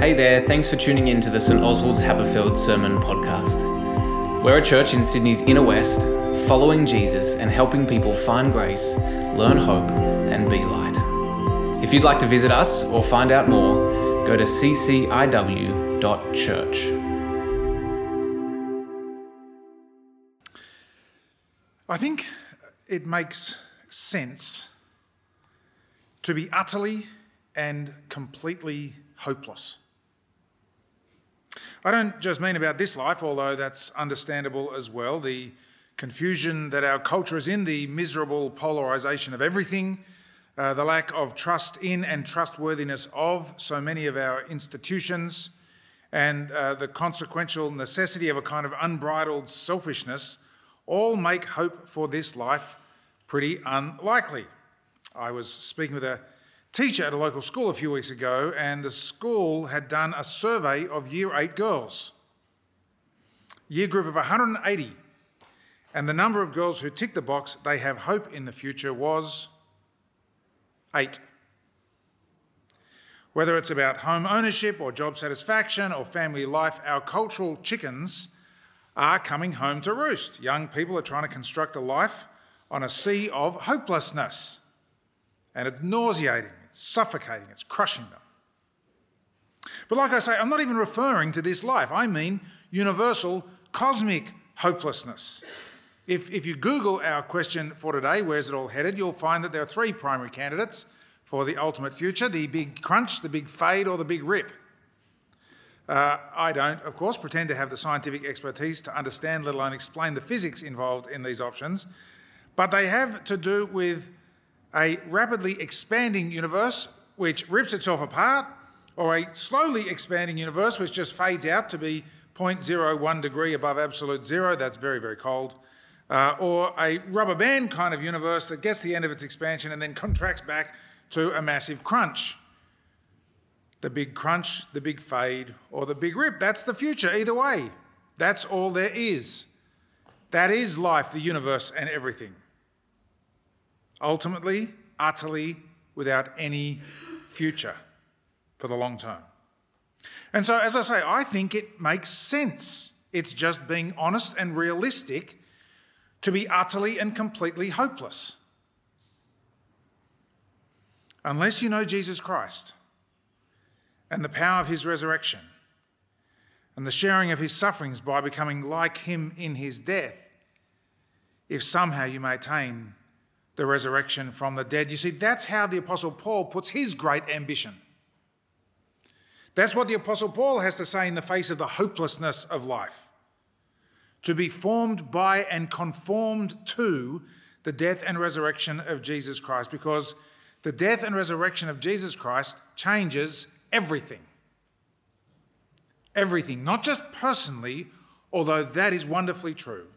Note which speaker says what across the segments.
Speaker 1: Hey there, thanks for tuning in to the St Oswald's Haberfield Sermon Podcast. We're a church in Sydney's inner west, following Jesus and helping people find grace, learn hope, and be light. If you'd like to visit us or find out more, go to cciw.church.
Speaker 2: I think it makes sense to be utterly and completely hopeless. I don't just mean about this life, although that's understandable as well. The confusion that our culture is in, the miserable polarisation of everything, uh, the lack of trust in and trustworthiness of so many of our institutions, and uh, the consequential necessity of a kind of unbridled selfishness all make hope for this life pretty unlikely. I was speaking with a teacher at a local school a few weeks ago, and the school had done a survey of year eight girls. Year group of 180. And the number of girls who ticked the box, they have hope in the future, was eight. Whether it's about home ownership or job satisfaction or family life, our cultural chickens are coming home to roost. Young people are trying to construct a life on a sea of hopelessness. And it's nauseating. It's suffocating, it's crushing them. But like I say, I'm not even referring to this life. I mean universal cosmic hopelessness. If, if you Google our question for today, where's it all headed, you'll find that there are three primary candidates for the ultimate future the big crunch, the big fade, or the big rip. Uh, I don't, of course, pretend to have the scientific expertise to understand, let alone explain the physics involved in these options, but they have to do with a rapidly expanding universe which rips itself apart, or a slowly expanding universe which just fades out to be 0.01 degree above absolute zero, that's very, very cold, uh, or a rubber band kind of universe that gets the end of its expansion and then contracts back to a massive crunch. The big crunch, the big fade, or the big rip. That's the future, either way. That's all there is. That is life, the universe, and everything ultimately, utterly without any future for the long term. And so, as I say, I think it makes sense. It's just being honest and realistic to be utterly and completely hopeless. Unless you know Jesus Christ and the power of his resurrection and the sharing of his sufferings by becoming like him in his death, if somehow you may attain the resurrection from the dead. You see, that's how the Apostle Paul puts his great ambition. That's what the Apostle Paul has to say in the face of the hopelessness of life. To be formed by and conformed to the death and resurrection of Jesus Christ, because the death and resurrection of Jesus Christ changes everything. Everything, not just personally, although that is wonderfully true,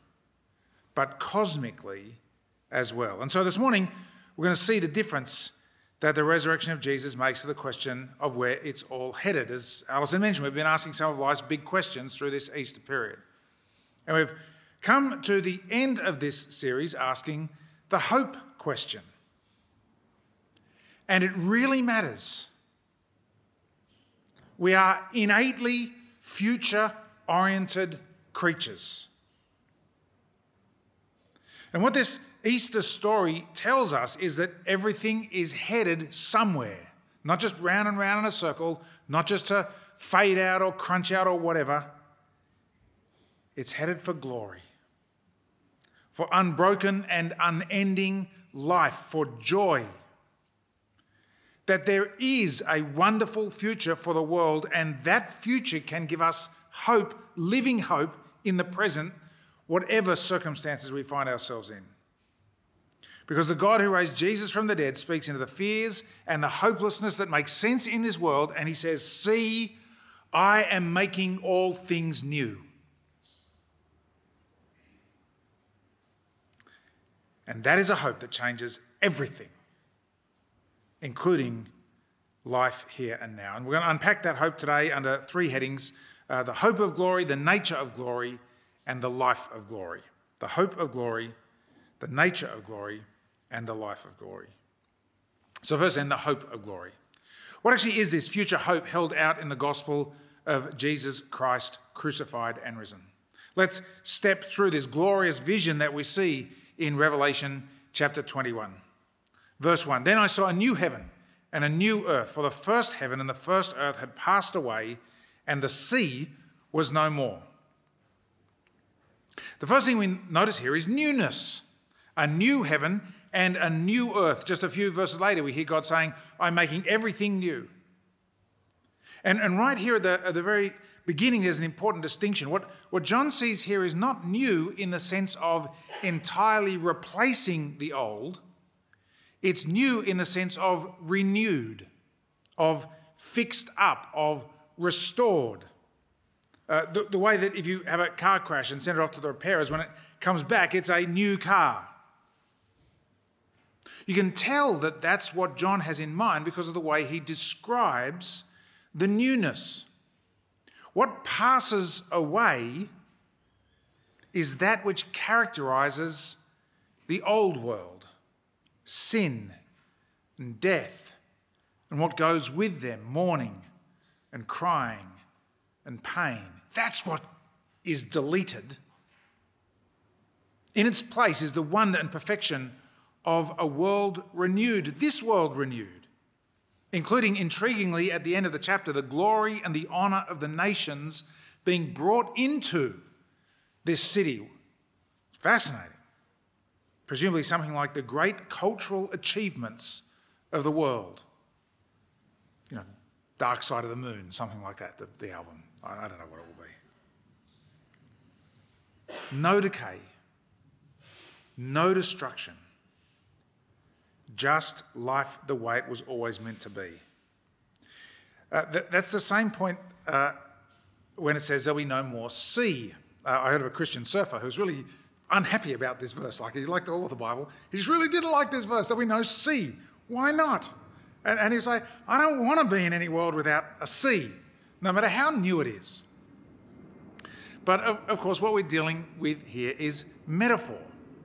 Speaker 2: but cosmically as well. And so this morning, we're going to see the difference that the resurrection of Jesus makes to the question of where it's all headed. As Alison mentioned, we've been asking some of life's big questions through this Easter period. And we've come to the end of this series asking the hope question. And it really matters. We are innately future oriented creatures. And what this Easter story tells us is that everything is headed somewhere, not just round and round in a circle, not just to fade out or crunch out or whatever. It's headed for glory, for unbroken and unending life, for joy. That there is a wonderful future for the world, and that future can give us hope, living hope in the present, whatever circumstances we find ourselves in. Because the God who raised Jesus from the dead speaks into the fears and the hopelessness that makes sense in this world, and he says, See, I am making all things new. And that is a hope that changes everything, including life here and now. And we're going to unpack that hope today under three headings uh, the hope of glory, the nature of glory, and the life of glory. The hope of glory, the nature of glory, and the life of glory. So, first, then, the hope of glory. What actually is this future hope held out in the gospel of Jesus Christ crucified and risen? Let's step through this glorious vision that we see in Revelation chapter 21. Verse 1 Then I saw a new heaven and a new earth, for the first heaven and the first earth had passed away, and the sea was no more. The first thing we notice here is newness a new heaven and a new earth. Just a few verses later, we hear God saying, I'm making everything new. And, and right here at the, at the very beginning, there's an important distinction. What, what John sees here is not new in the sense of entirely replacing the old, it's new in the sense of renewed, of fixed up, of restored. Uh, the, the way that if you have a car crash and send it off to the repairers, when it comes back, it's a new car. You can tell that that's what John has in mind because of the way he describes the newness. What passes away is that which characterizes the old world sin and death and what goes with them mourning and crying and pain. That's what is deleted. In its place is the wonder and perfection of a world renewed, this world renewed, including, intriguingly, at the end of the chapter, the glory and the honour of the nations being brought into this city. It's fascinating. Presumably, something like the great cultural achievements of the world. You know, Dark Side of the Moon, something like that, the, the album. I, I don't know what it will be. No decay, no destruction, just life the way it was always meant to be. Uh, th- that's the same point uh, when it says there'll be no more sea. Uh, I heard of a Christian surfer who's really unhappy about this verse. Like he liked all of the Bible. He just really didn't like this verse. There'll be no sea. Why not? And, and he was like, I don't want to be in any world without a sea, no matter how new it is. But of, of course, what we're dealing with here is metaphor.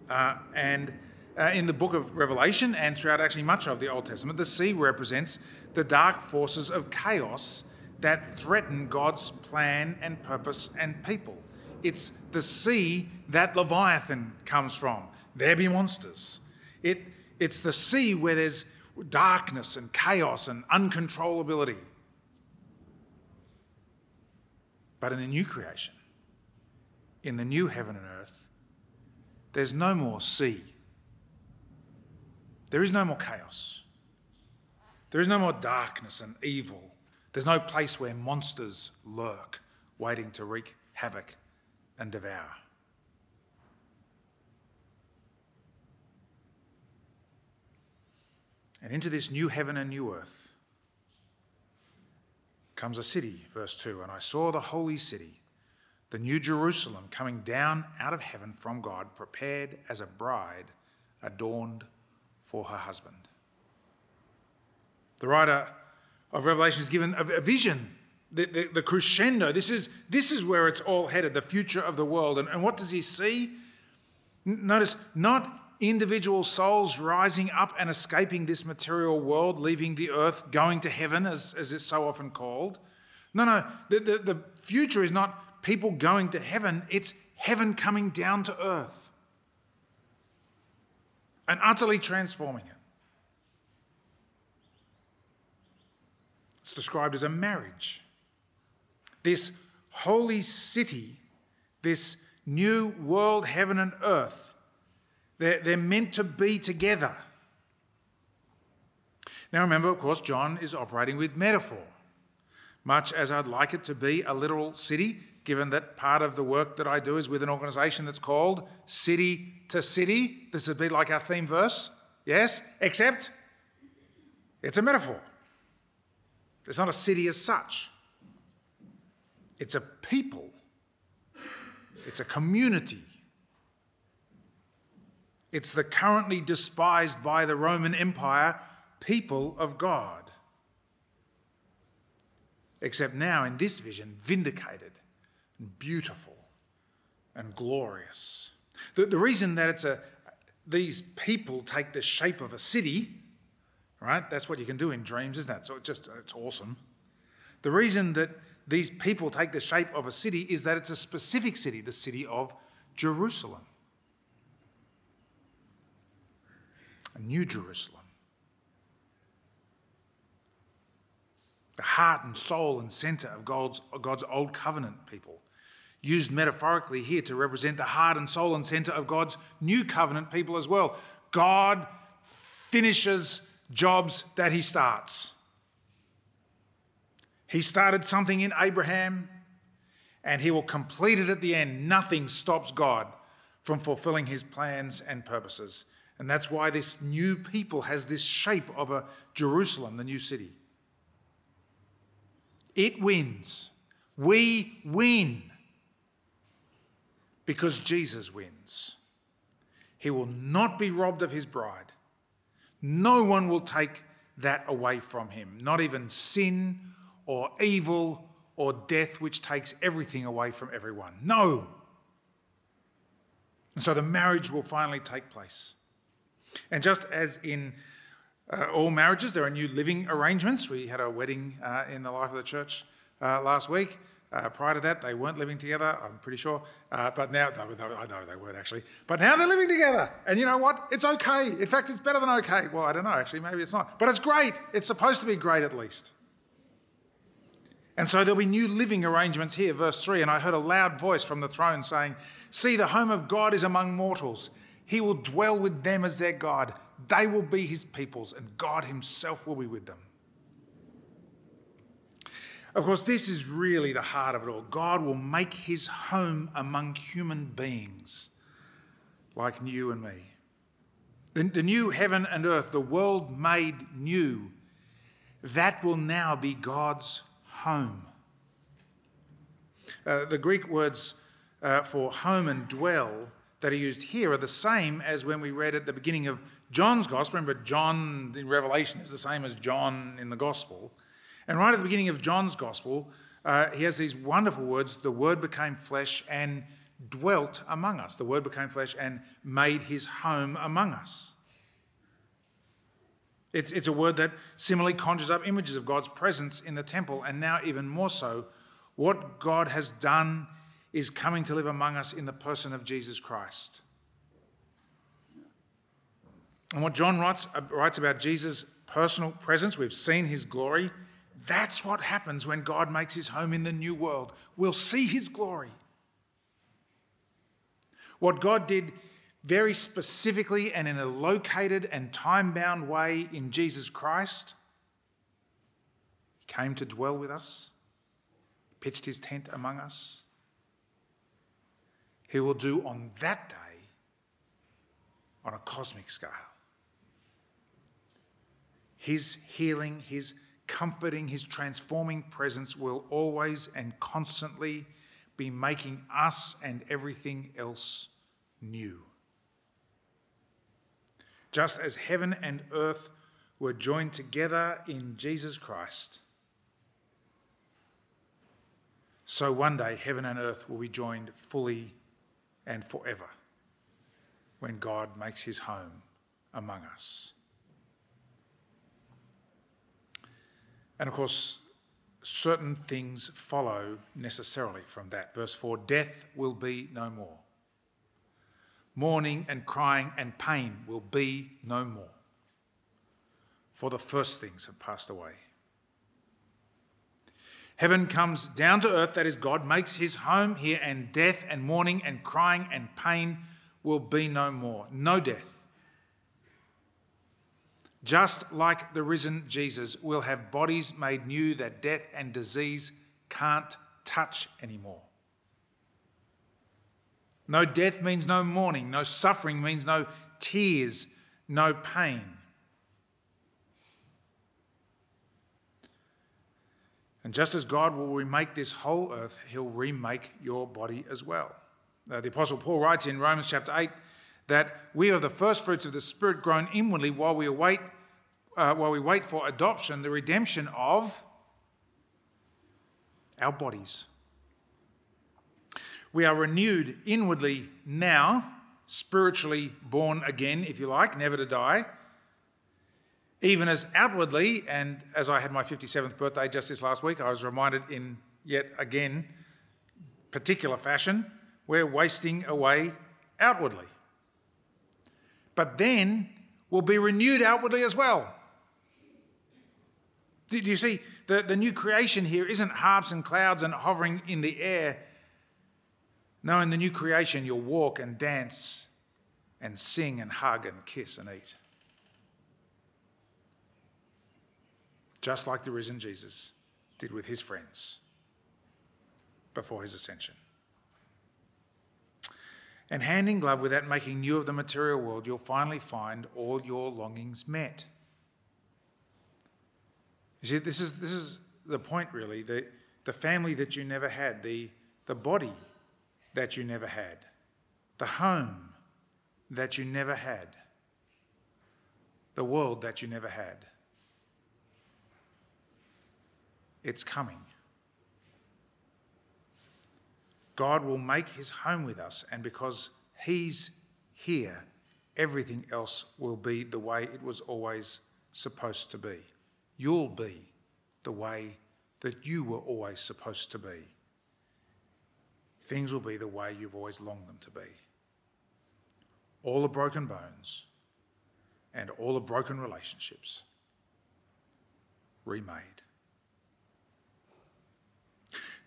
Speaker 2: Uh, and uh, in the book of Revelation and throughout actually much of the Old Testament, the sea represents the dark forces of chaos that threaten God's plan and purpose and people. It's the sea that Leviathan comes from. There be monsters. It, it's the sea where there's darkness and chaos and uncontrollability. But in the new creation, in the new heaven and earth, there's no more sea there is no more chaos. There is no more darkness and evil. There's no place where monsters lurk, waiting to wreak havoc and devour. And into this new heaven and new earth comes a city, verse 2 And I saw the holy city, the new Jerusalem, coming down out of heaven from God, prepared as a bride adorned for her husband. The writer of Revelation is given a, vision, the, the, the, crescendo. This is, this is where it's all headed, the future of the world. And, and what does he see? Notice, not individual souls rising up and escaping this material world, leaving the earth, going to heaven, as, as it's so often called. No, no, the, the, the future is not people going to heaven, it's heaven coming down to earth and utterly transforming it. It's described as a marriage. This holy city, this new world, heaven and earth, they're, they're meant to be together. Now, remember, of course, John is operating with metaphor. Much as I'd like it to be a literal city, given that part of the work that I do is with an organisation that's called City to City. This would be like our theme verse, yes? Except it's a metaphor. It's not a city as such, it's a people, it's a community. It's the currently despised by the Roman Empire people of God. Except now, in this vision, vindicated and beautiful and glorious. The, the reason that it's a, these people take the shape of a city Right? That's what you can do in dreams, isn't it? So it just it's awesome. The reason that these people take the shape of a city is that it's a specific city, the city of Jerusalem. A new Jerusalem. The heart and soul and centre of God's, God's old covenant people. Used metaphorically here to represent the heart and soul and centre of God's new covenant people as well. God finishes jobs that he starts. He started something in Abraham and he will complete it at the end. Nothing stops God from fulfilling his plans and purposes. And that's why this new people has this shape of a Jerusalem, the new city. It wins. We win because Jesus wins. He will not be robbed of his bride. No one will take that away from him, not even sin or evil or death, which takes everything away from everyone. No. And so the marriage will finally take place. And just as in uh, all marriages, there are new living arrangements. We had a wedding uh, in the life of the church uh, last week. Uh, prior to that, they weren't living together, I'm pretty sure. Uh, but now, I know they weren't actually. But now they're living together. And you know what? It's okay. In fact, it's better than okay. Well, I don't know, actually. Maybe it's not. But it's great. It's supposed to be great at least. And so there'll be new living arrangements here. Verse 3 And I heard a loud voice from the throne saying, See, the home of God is among mortals. He will dwell with them as their God. They will be his peoples, and God himself will be with them. Of course, this is really the heart of it all. God will make his home among human beings like you and me. The, the, new heaven and earth, the world made new, that will now be God's home. Uh, the Greek words uh, for home and dwell that are used here are the same as when we read at the beginning of John's Gospel. Remember, John in Revelation is the same as John in the Gospel. And right at the beginning of John's gospel, uh, he has these wonderful words the Word became flesh and dwelt among us. The Word became flesh and made his home among us. It's, it's a word that similarly conjures up images of God's presence in the temple, and now even more so, what God has done is coming to live among us in the person of Jesus Christ. And what John writes, uh, writes about Jesus' personal presence, we've seen his glory that's what happens when God makes his home in the new world. We'll see his glory. What God did very specifically and in a located and time bound way in Jesus Christ, he came to dwell with us, pitched his tent among us. He will do on that day on a cosmic scale. His healing, his comforting, his transforming presence will always and constantly be making us and everything else new. Just as heaven and earth were joined together in Jesus Christ, so one day heaven and earth will be joined fully and forever when God makes his home among us. And of course, certain things follow necessarily from that. Verse 4 Death will be no more. Mourning and crying and pain will be no more. For the first things have passed away. Heaven comes down to earth, that is, God makes his home here, and death and mourning and crying and pain will be no more. No death just like the risen Jesus, we'll have bodies made new that death and disease can't touch anymore. No death means no mourning, no suffering means no tears, no pain. And just as God will remake this whole earth, he'll remake your body as well. The Apostle Paul writes in Romans chapter 8 that we are the first fruits of the Spirit grown inwardly while we await, uh, while we wait for adoption, the redemption of our bodies. We are renewed inwardly now, spiritually born again, if you like, never to die. even as outwardly, and as I had my 57th birthday just this last week, I was reminded in yet again particular fashion, we're wasting away outwardly. But then we'll be renewed outwardly as well. Do you see? The, the new creation here isn't harps and clouds and hovering in the air. No, in the new creation, you'll walk and dance and sing and hug and kiss and eat. Just like the risen Jesus did with his friends before his ascension. And hand in glove without making new of the material world, you'll finally find all your longings met. You see, this is, this is the point really the, the family that you never had, the, the body that you never had, the home that you never had, the world that you never had. It's coming. God will make his home with us, and because he's here, everything else will be the way it was always supposed to be. You'll be the way that you were always supposed to be. Things will be the way you've always longed them to be. All the broken bones and all the broken relationships remade.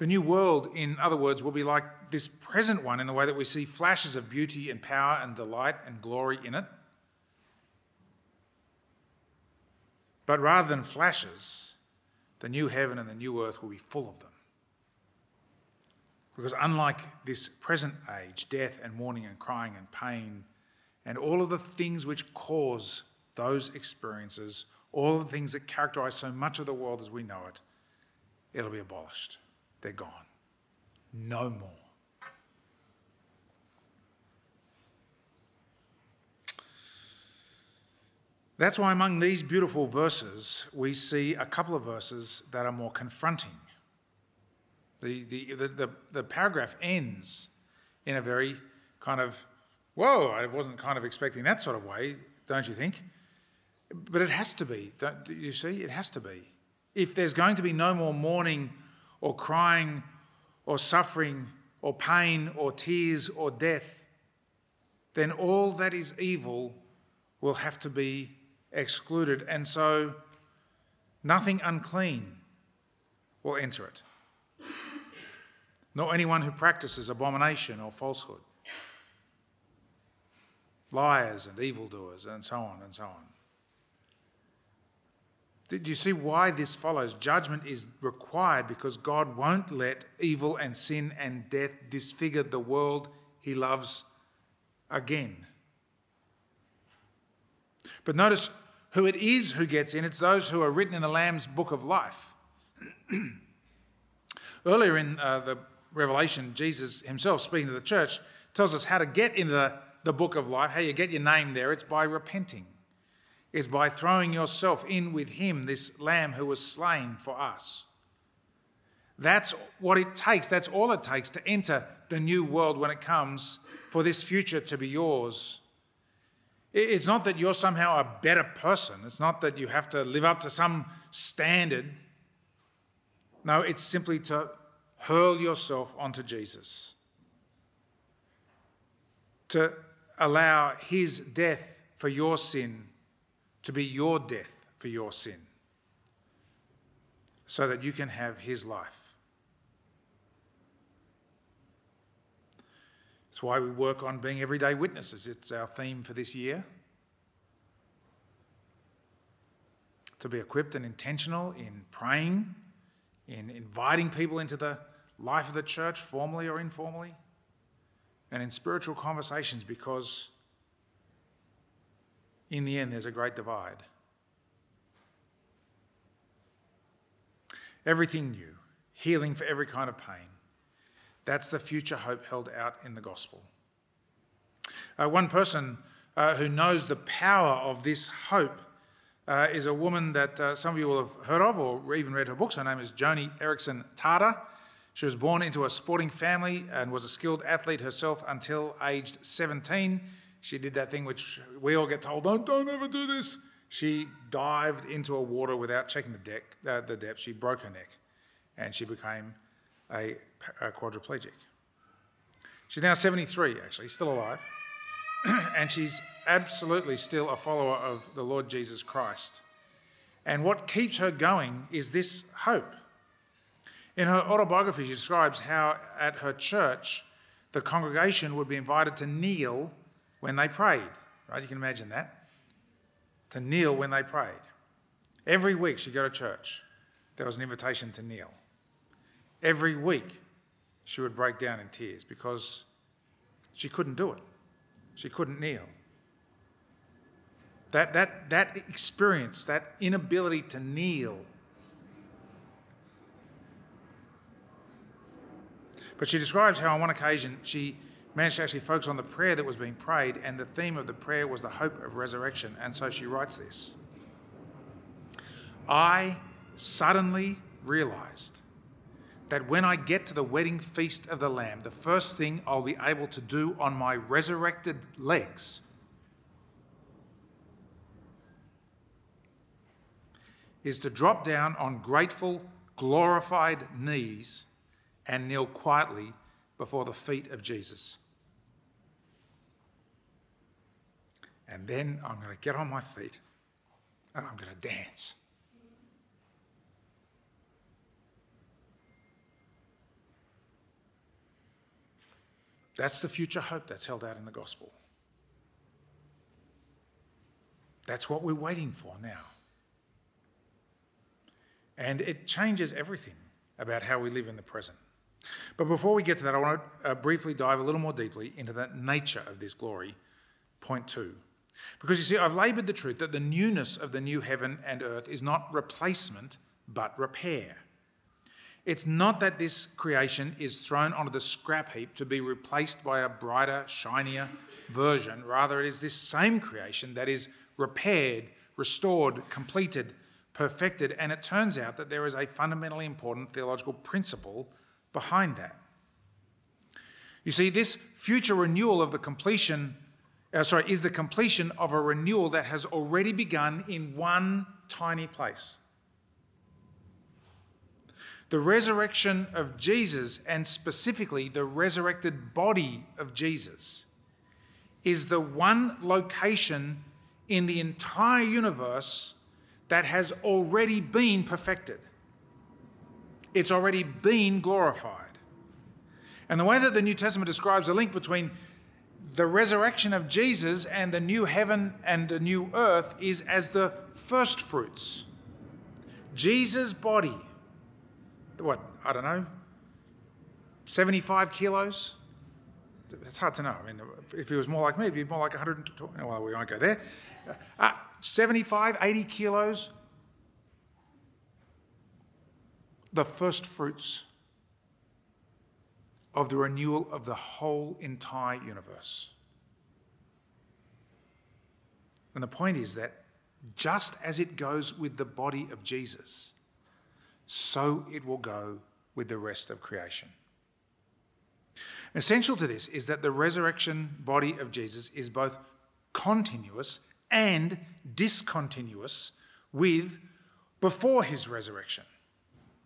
Speaker 2: The new world, in other words, will be like this present one in the way that we see flashes of beauty and power and delight and glory in it. But rather than flashes, the new heaven and the new earth will be full of them. Because unlike this present age, death and mourning and crying and pain and all of the things which cause those experiences, all of the things that characterize so much of the world as we know it, it'll be abolished. They're gone. No more. That's why among these beautiful verses, we see a couple of verses that are more confronting. The, the, the, the, the paragraph ends in a very kind of, whoa, I wasn't kind of expecting that sort of way, don't you think? But it has to be, don't you see? It has to be. If there's going to be no more mourning or crying or suffering or pain or tears or death, then all that is evil will have to be excluded. And so nothing unclean will enter it, nor anyone who practices abomination or falsehood, liars and evildoers, and so on and so on. Do you see why this follows? Judgment is required because God won't let evil and sin and death disfigure the world he loves again. But notice who it is who gets in. It's those who are written in the Lamb's book of life. Earlier in uh, the Revelation, Jesus himself, speaking to the church, tells us how to get into the, the book of life, how you get your name there. It's by repenting is by throwing yourself in with him, this lamb who was slain for us. That's what it takes. That's all it takes to enter the new world when it comes for this future to be yours. It's not that you're somehow a better person. It's not that you have to live up to some standard. No, it's simply to hurl yourself onto Jesus, to allow his death for your sin to be your death for your sin so that you can have his life. That's why we work on being everyday witnesses. It's our theme for this year. To be equipped and intentional in praying, in inviting people into the life of the church, formally or informally, and in spiritual conversations because in the end, there's a great divide. Everything new, healing for every kind of pain. That's the future hope held out in the gospel. Uh, one person uh, who knows the power of this hope uh, is a woman that uh, some of you will have heard of or even read her books. Her name is Joni Eareckson Tada. She was born into a sporting family and was a skilled athlete herself until aged 17. She did that thing which we all get told, don't, don't ever do this. She dived into a water without checking the, deck, uh, the depth. She broke her neck and she became a, a quadriplegic. She's now 73, actually, still alive. and she's absolutely still a follower of the Lord Jesus Christ. And what keeps her going is this hope. In her autobiography, she describes how at her church, the congregation would be invited to kneel when they prayed. Right? You can imagine that. To kneel when they prayed. Every week she'd go to church, there was an invitation to kneel. Every week she would break down in tears because she couldn't do it. She couldn't kneel. That, that, that experience, that inability to kneel. But she describes how on one occasion she managed to actually focus on the prayer that was being prayed, and the theme of the prayer was the hope of resurrection. And so she writes this I suddenly realized that when I get to the wedding feast of the Lamb, the first thing I'll be able to do on my resurrected legs is to drop down on grateful, glorified knees and kneel quietly before the feet of Jesus. And then I'm going to get on my feet and I'm going to dance. That's the future hope that's held out in the gospel. That's what we're waiting for now. And it changes everything about how we live in the present. But before we get to that, I want to uh, briefly dive a little more deeply into the nature of this glory. Point two. Because you see, I've laboured the truth that the newness of the new heaven and earth is not replacement, but repair. It's not that this creation is thrown onto the scrap heap to be replaced by a brighter, shinier version. Rather, it is this same creation that is repaired, restored, completed, perfected. And it turns out that there is a fundamentally important theological principle behind that. You see, this future renewal of the completion, uh, sorry, is the completion of a renewal that has already begun in one tiny place. The resurrection of Jesus, and specifically the resurrected body of Jesus, is the one location in the entire universe that has already been perfected. It's already been glorified. And the way that the New Testament describes the link between the resurrection of Jesus and the new heaven and the new earth is as the first fruits. Jesus' body what, I don't know, 75 kilos? It's hard to know. I mean, if he was more like me, it'd be more like 120. Well, we won't go there. Uh, 75, 80 kilos. The first fruits of the renewal of the whole entire universe. And the point is that just as it goes with the body of Jesus, so it will go with the rest of creation. Essential to this is that the resurrection body of Jesus is both continuous and discontinuous with before his resurrection.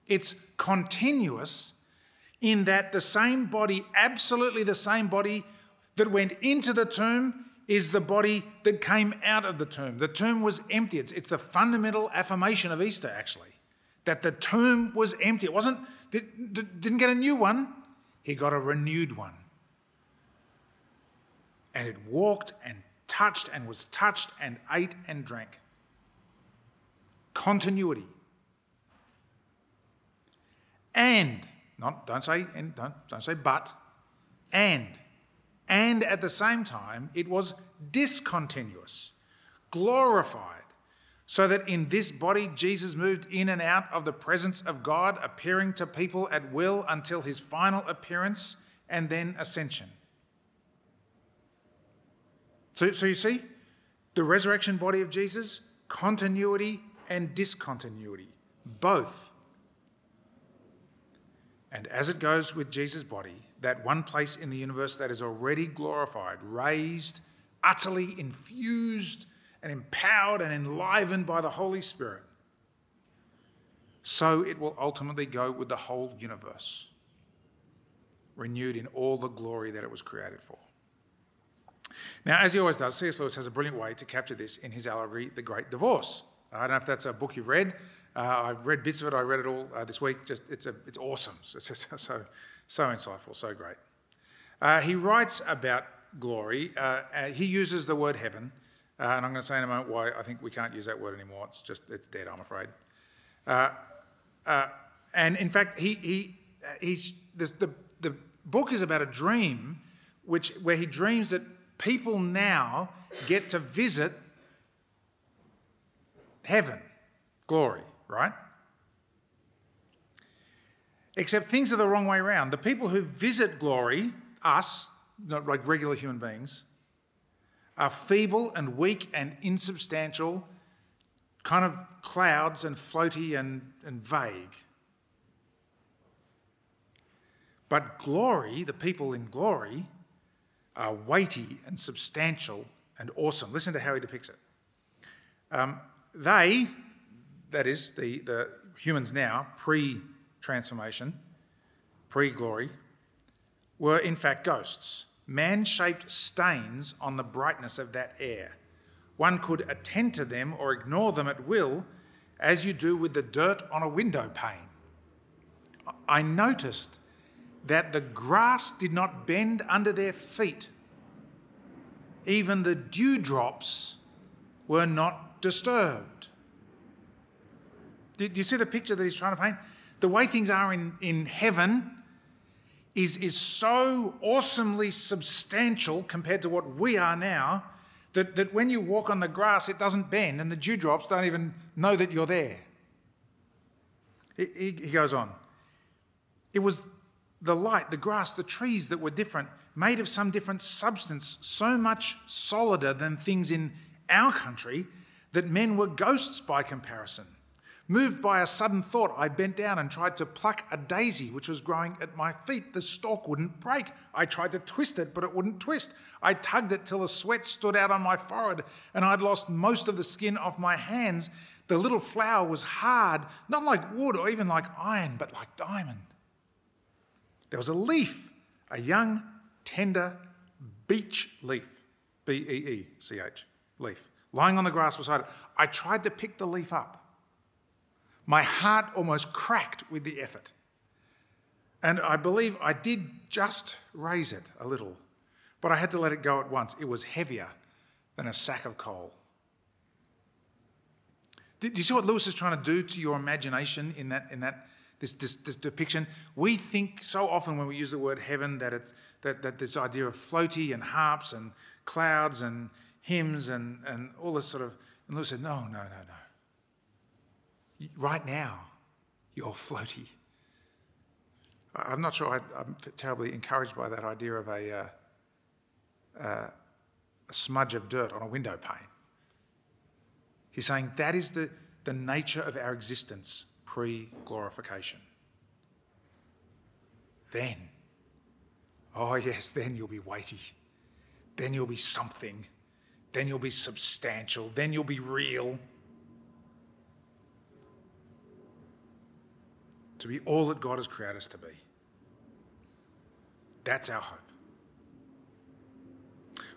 Speaker 2: It's continuous in that the same body, absolutely the same body that went into the tomb, is the body that came out of the tomb. The tomb was empty. It's, it's the fundamental affirmation of Easter, actually that the tomb was empty. It wasn't, didn't get a new one, he got a renewed one. And it walked and touched and was touched and ate and drank. Continuity. And, not, don't say and, don't, don't say but, and. And at the same time, it was discontinuous, glorified so that in this body Jesus moved in and out of the presence of God, appearing to people at will until his final appearance and then ascension. So, so you see, the resurrection body of Jesus, continuity and discontinuity, both. And as it goes with Jesus' body, that one place in the universe that is already glorified, raised, utterly infused and empowered and enlivened by the Holy Spirit, so it will ultimately go with the whole universe, renewed in all the glory that it was created for. Now, as he always does, C.S. Lewis has a brilliant way to capture this in his allegory, The Great Divorce. I don't know if that's a book you've read. Uh, I've read bits of it. I read it all uh, this week. Just it's a, it's awesome. It's just so so insightful, so great. Uh, he writes about glory. He uses the word heaven, and I'm going to say in a moment why I think we can't use that word anymore. It's just it's dead, I'm afraid. and in fact, he he he's the, the the book is about a dream, which where he dreams that people now get to visit heaven, glory, right? Except things are the wrong way around. The people who visit glory, us, not like regular human beings, are feeble and weak and insubstantial, kind of clouds and floaty and, and vague. But glory, the people in glory, are weighty and substantial and awesome. Listen to how he depicts it. Um, they, that is, the, the humans now, pre transformation, pre glory, were in fact ghosts, man shaped stains on the brightness of that air. One could attend to them or ignore them at will, as you do with the dirt on a window pane. I noticed that the grass did not bend under their feet. Even the dewdrops were not disturbed. Do you see the picture that he's trying to paint? the way things are in, in heaven is, is so awesomely substantial compared to what we are now that, that when you walk on the grass, it doesn't bend and the dewdrops don't even know that you're there. He, he, he goes on. It was the light, the grass, the trees that were different, made of some different substance, so much solider than things in our country that men were ghosts by comparison. Moved by a sudden thought, I bent down and tried to pluck a daisy which was growing at my feet. The stalk wouldn't break. I tried to twist it, but it wouldn't twist. I tugged it till the sweat stood out on my forehead and I'd lost most of the skin off my hands. The little flower was hard, not like wood or even like iron, but like diamond. There was a leaf, a young, tender beech leaf, B E E C H, leaf, lying on the grass beside it. I tried to pick the leaf up. My heart almost cracked with the effort. And I believe I did just raise it a little, but I had to let it go at once. It was heavier than a sack of coal. Do you see what Lewis is trying to do to your imagination in that, in that this, this, this, depiction? We think so often when we use the word heaven that, it's, that, that this idea of floaty and harps and clouds and hymns and, and all this sort of. And Lewis said, no, no, no, no. Right now, you're floaty. I'm not sure I, am terribly encouraged by that idea of a, uh, uh, a smudge of dirt on a window pane. He's saying that is the, the nature of our existence pre glorification. Then, oh yes, then you'll be weighty. Then you'll be something. Then you'll be substantial. Then you'll be real. To be all that God has created us to be. That's our hope.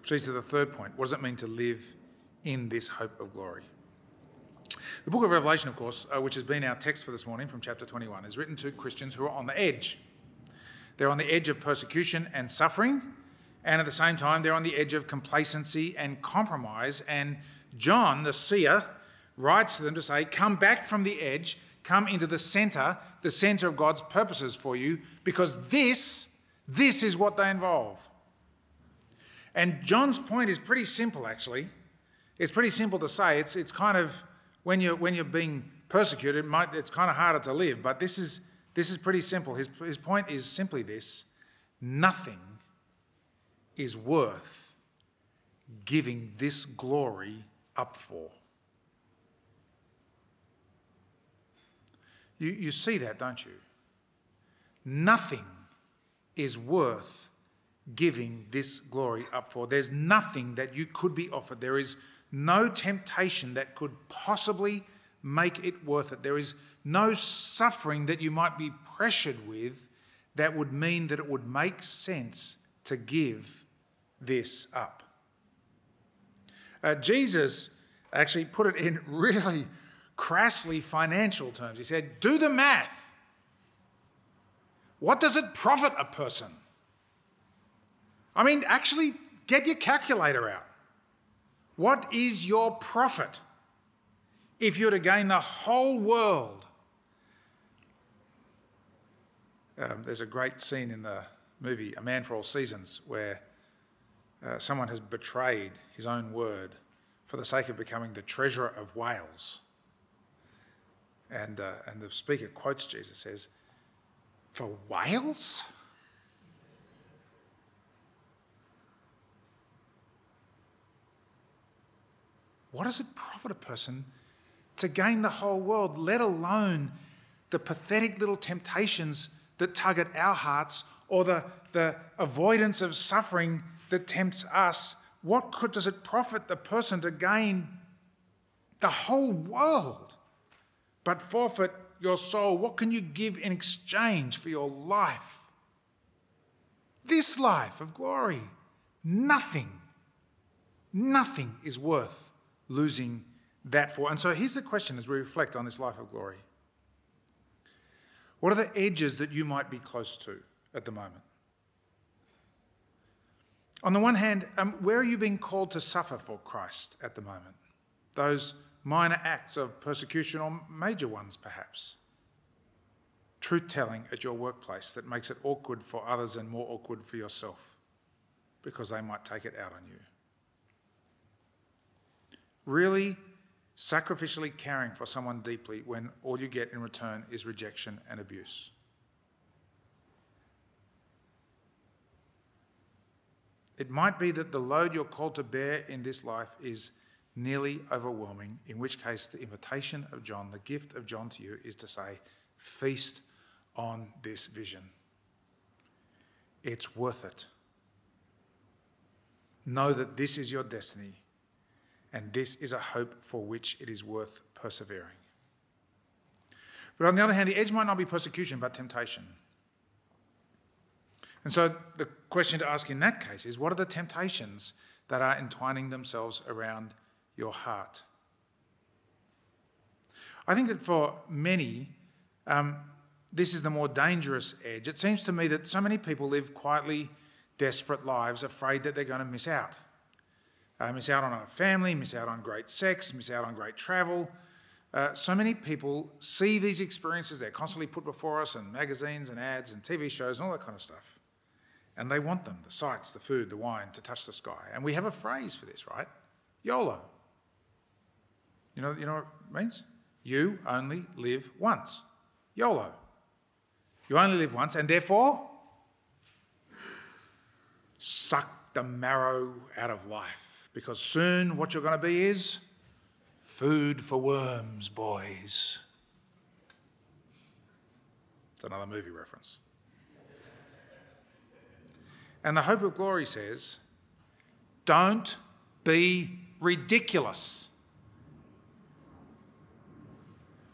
Speaker 2: Which leads to the third point. What does it mean to live in this hope of glory? The book of Revelation, of course, uh, which has been our text for this morning from chapter 21, is written to Christians who are on the edge. They're on the edge of persecution and suffering, and at the same time, they're on the edge of complacency and compromise. And John, the seer, writes to them to say, Come back from the edge come into the center, the center of God's purposes for you, because this, this is what they involve. And John's point is pretty simple, actually. It's pretty simple to say. It's, it's kind of, when you're, when you're being persecuted, it might, it's kind of harder to live, but this is, this is pretty simple. His, his point is simply this nothing is worth giving this glory up for. You, you see that, don't you? Nothing is worth giving this glory up for. There's nothing that you could be offered. There is no temptation that could possibly make it worth it. There is no suffering that you might be pressured with that would mean that it would make sense to give this up. Uh, Jesus actually put it in really crassly financial terms. He said, Do the math. What does it profit a person? I mean, actually, get your calculator out. What is your profit if you're to gain the whole world? Um, there's a great scene in the movie A Man for All Seasons where uh, someone has betrayed his own word for the sake of becoming the treasurer of Wales. And, uh, and the speaker quotes Jesus, says, For Wales? What does it profit a person to gain the whole world, let alone the pathetic little temptations that tug at our hearts or the, the avoidance of suffering that tempts us? What could, does it profit the person to gain the whole world but forfeit your soul? What can you give in exchange for your life? This life of glory. Nothing, nothing is worth losing that for. And so here's the question as we reflect on this life of glory What are the edges that you might be close to at the moment? On the one hand, um, where are you being called to suffer for Christ at the moment? Those minor acts of persecution or major ones, perhaps. Truth telling at your workplace that makes it awkward for others and more awkward for yourself because they might take it out on you. Really sacrificially caring for someone deeply when all you get in return is rejection and abuse. It might be that the load you're called to bear in this life is nearly overwhelming, in which case, the invitation of John, the gift of John to you, is to say, Feast on this vision. It's worth it. Know that this is your destiny, and this is a hope for which it is worth persevering. But on the other hand, the edge might not be persecution, but temptation. And so the question to ask in that case is what are the temptations that are entwining themselves around your heart? I think that for many, um, this is the more dangerous edge. It seems to me that so many people live quietly desperate lives, afraid that they're going to miss out. Uh, miss out on a family, miss out on great sex, miss out on great travel. Uh, so many people see these experiences, they're constantly put before us in magazines and ads and TV shows and all that kind of stuff and they want them the sights, the food, the wine to touch the sky. And we have a phrase for this, right? YOLO. You know, you know what it means? You only live once. YOLO. You only live once, and therefore, suck the marrow out of life. Because soon what you're going to be is food for worms, boys. It's another movie reference. And the hope of glory says, don't be ridiculous.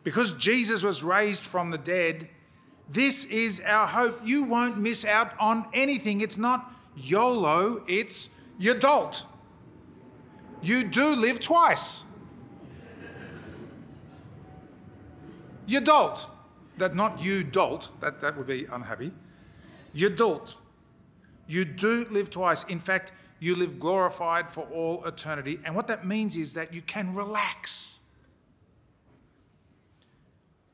Speaker 2: Because Jesus was raised from the dead, this is our hope. You won't miss out on anything. It's not YOLO, it's YODOLT. You do live twice. YODOLT. That not you dolt, that, that would be unhappy. YODOLT. You do live twice. In fact, you live glorified for all eternity. And what that means is that you can relax.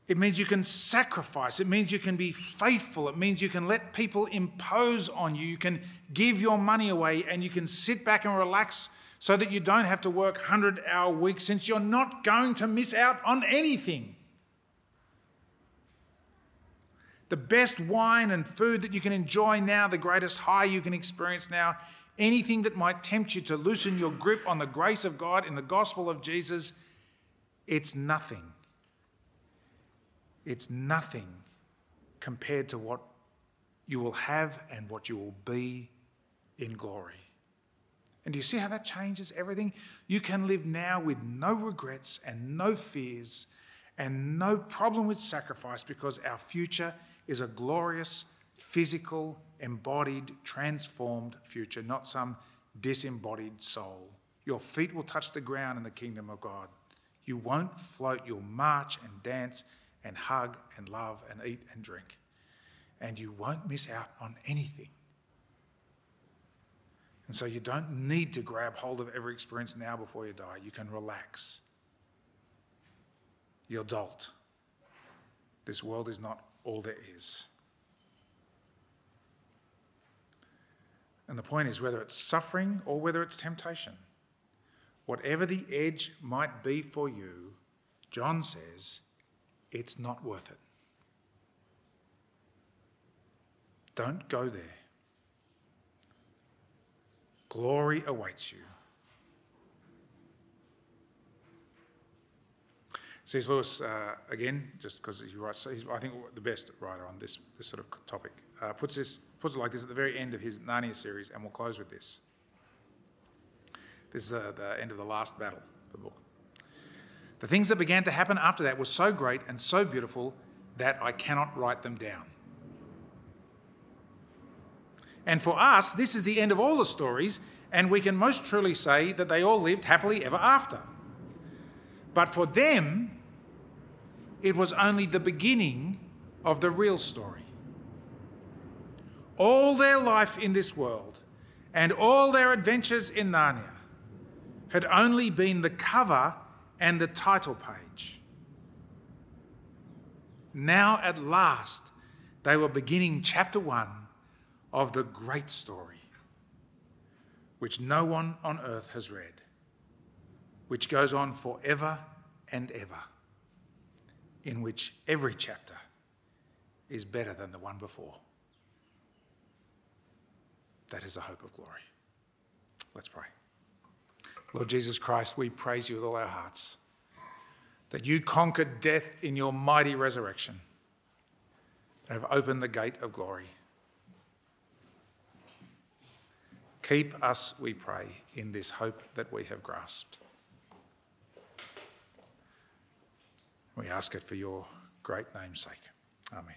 Speaker 2: It means you can sacrifice. It means you can be faithful. It means you can let people impose on you. You can give your money away and you can sit back and relax so that you don't have to work 100 hour weeks since you're not going to miss out on anything. the best wine and food that you can enjoy now, the greatest high you can experience now, anything that might tempt you to loosen your grip on the grace of God in the gospel of Jesus, it's nothing. It's nothing compared to what you will have and what you will be in glory. And do you see how that changes everything? You can live now with no regrets and no fears and no problem with sacrifice because our future is a glorious, physical, embodied, transformed future, not some disembodied soul. Your feet will touch the ground in the kingdom of God. You won't float, you'll march and dance and hug and love and eat and drink. And you won't miss out on anything. And so you don't need to grab hold of every experience now before you die. You can relax. You're adult. This world is not all there is. And the point is whether it's suffering or whether it's temptation, whatever the edge might be for you, John says, it's not worth it. Don't go there. Glory awaits you. C.S. Lewis, uh, again, just because he writes, he's, I think the best writer on this, this sort of topic, uh, puts, this, puts it like this at the very end of his Narnia series, and we'll close with this. This is uh, the end of the last battle, the book. The things that began to happen after that were so great and so beautiful that I cannot write them down. And for us, this is the end of all the stories, and we can most truly say that they all lived happily ever after. But for them, it was only the beginning of the real story. All their life in this world and all their adventures in Narnia had only been the cover and the title page. Now, at last, they were beginning chapter one of the great story, which no one on earth has read, which goes on forever and ever, in which every chapter is better than the one before. That is the hope of glory. Let's pray. Lord Jesus Christ, we praise you with all our hearts that you conquered death in your mighty resurrection and have opened the gate of glory. Keep us, we pray, in this hope that we have grasped. We ask it for your great name's sake. Amen.